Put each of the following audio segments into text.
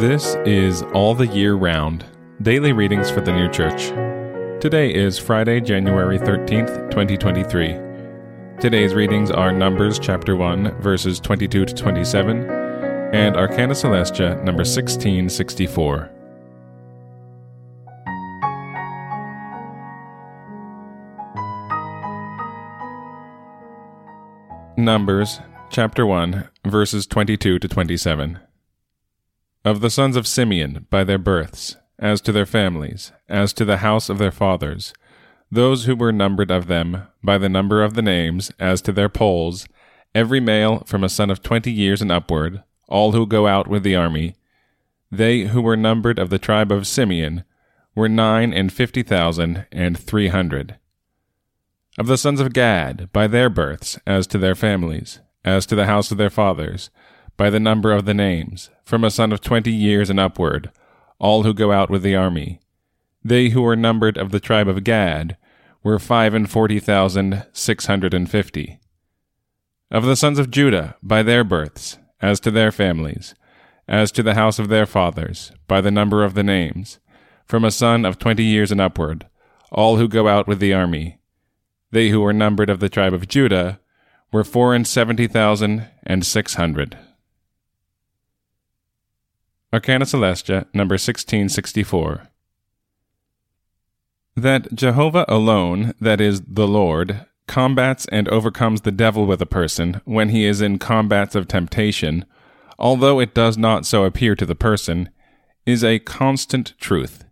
This is All the Year Round Daily Readings for the New Church. Today is Friday, January 13th, 2023. Today's readings are Numbers chapter 1, verses 22 to 27, and Arcana Coelestia, number 1664. Numbers chapter 1, verses 22 to 27. Of the sons of Simeon by their births, as to their families, as to the house of their fathers, those who were numbered of them, by the number of the names, as to their polls, every male from a son of twenty years and upward, all who go out with the army, they who were numbered of the tribe of Simeon, were nine and fifty thousand and three hundred. Of the sons of Gad, by their births, as to their families, as to the house of their fathers, by the number of the names, from a son of twenty years and upward, all who go out with the army. They who were numbered of the tribe of Gad were five and forty thousand six hundred and fifty. Of the sons of Judah, by their births, as to their families, as to the house of their fathers, by the number of the names, from a son of twenty years and upward, all who go out with the army. They who were numbered of the tribe of Judah were four and seventy thousand and six hundred. Arcana Coelestia, number 1664. That Jehovah alone, that is, the Lord, combats and overcomes the devil with a person when he is in combats of temptation, although it does not so appear to the person, is a constant truth.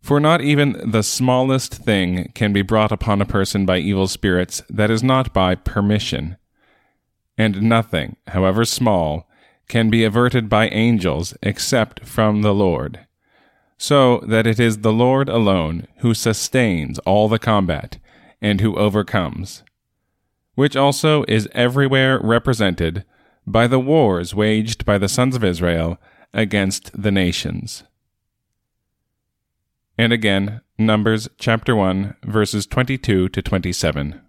For not even the smallest thing can be brought upon a person by evil spirits that is not by permission. And nothing, however small, can be averted by angels except from the Lord, so that it is the Lord alone who sustains all the combat and who overcomes, which also is everywhere represented by the wars waged by the sons of Israel against the nations. And again, Numbers chapter 1, verses 22 to 27.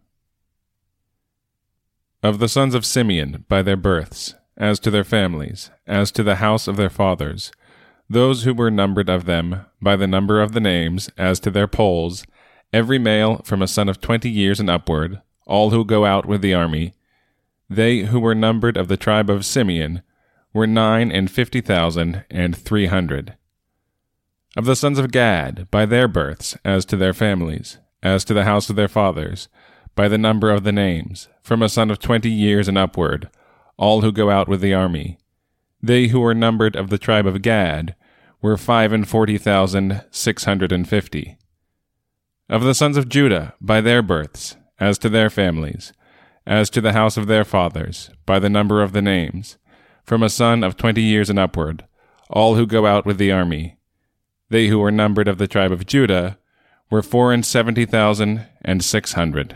Of the sons of Simeon by their births, as to their families, as to the house of their fathers, those who were numbered of them, by the number of the names, as to their polls, every male from a son of twenty years and upward, all who go out with the army, they who were numbered of the tribe of Simeon, were nine and fifty thousand and three hundred. Of the sons of Gad, by their births, as to their families, as to the house of their fathers, by the number of the names, from a son of twenty years and upward, all who go out with the army. They who were numbered of the tribe of Gad were five and forty thousand six hundred and fifty. Of the sons of Judah, by their births, as to their families, as to the house of their fathers, by the number of the names, from a son of twenty years and upward, all who go out with the army. They who were numbered of the tribe of Judah were four and seventy thousand and six hundred.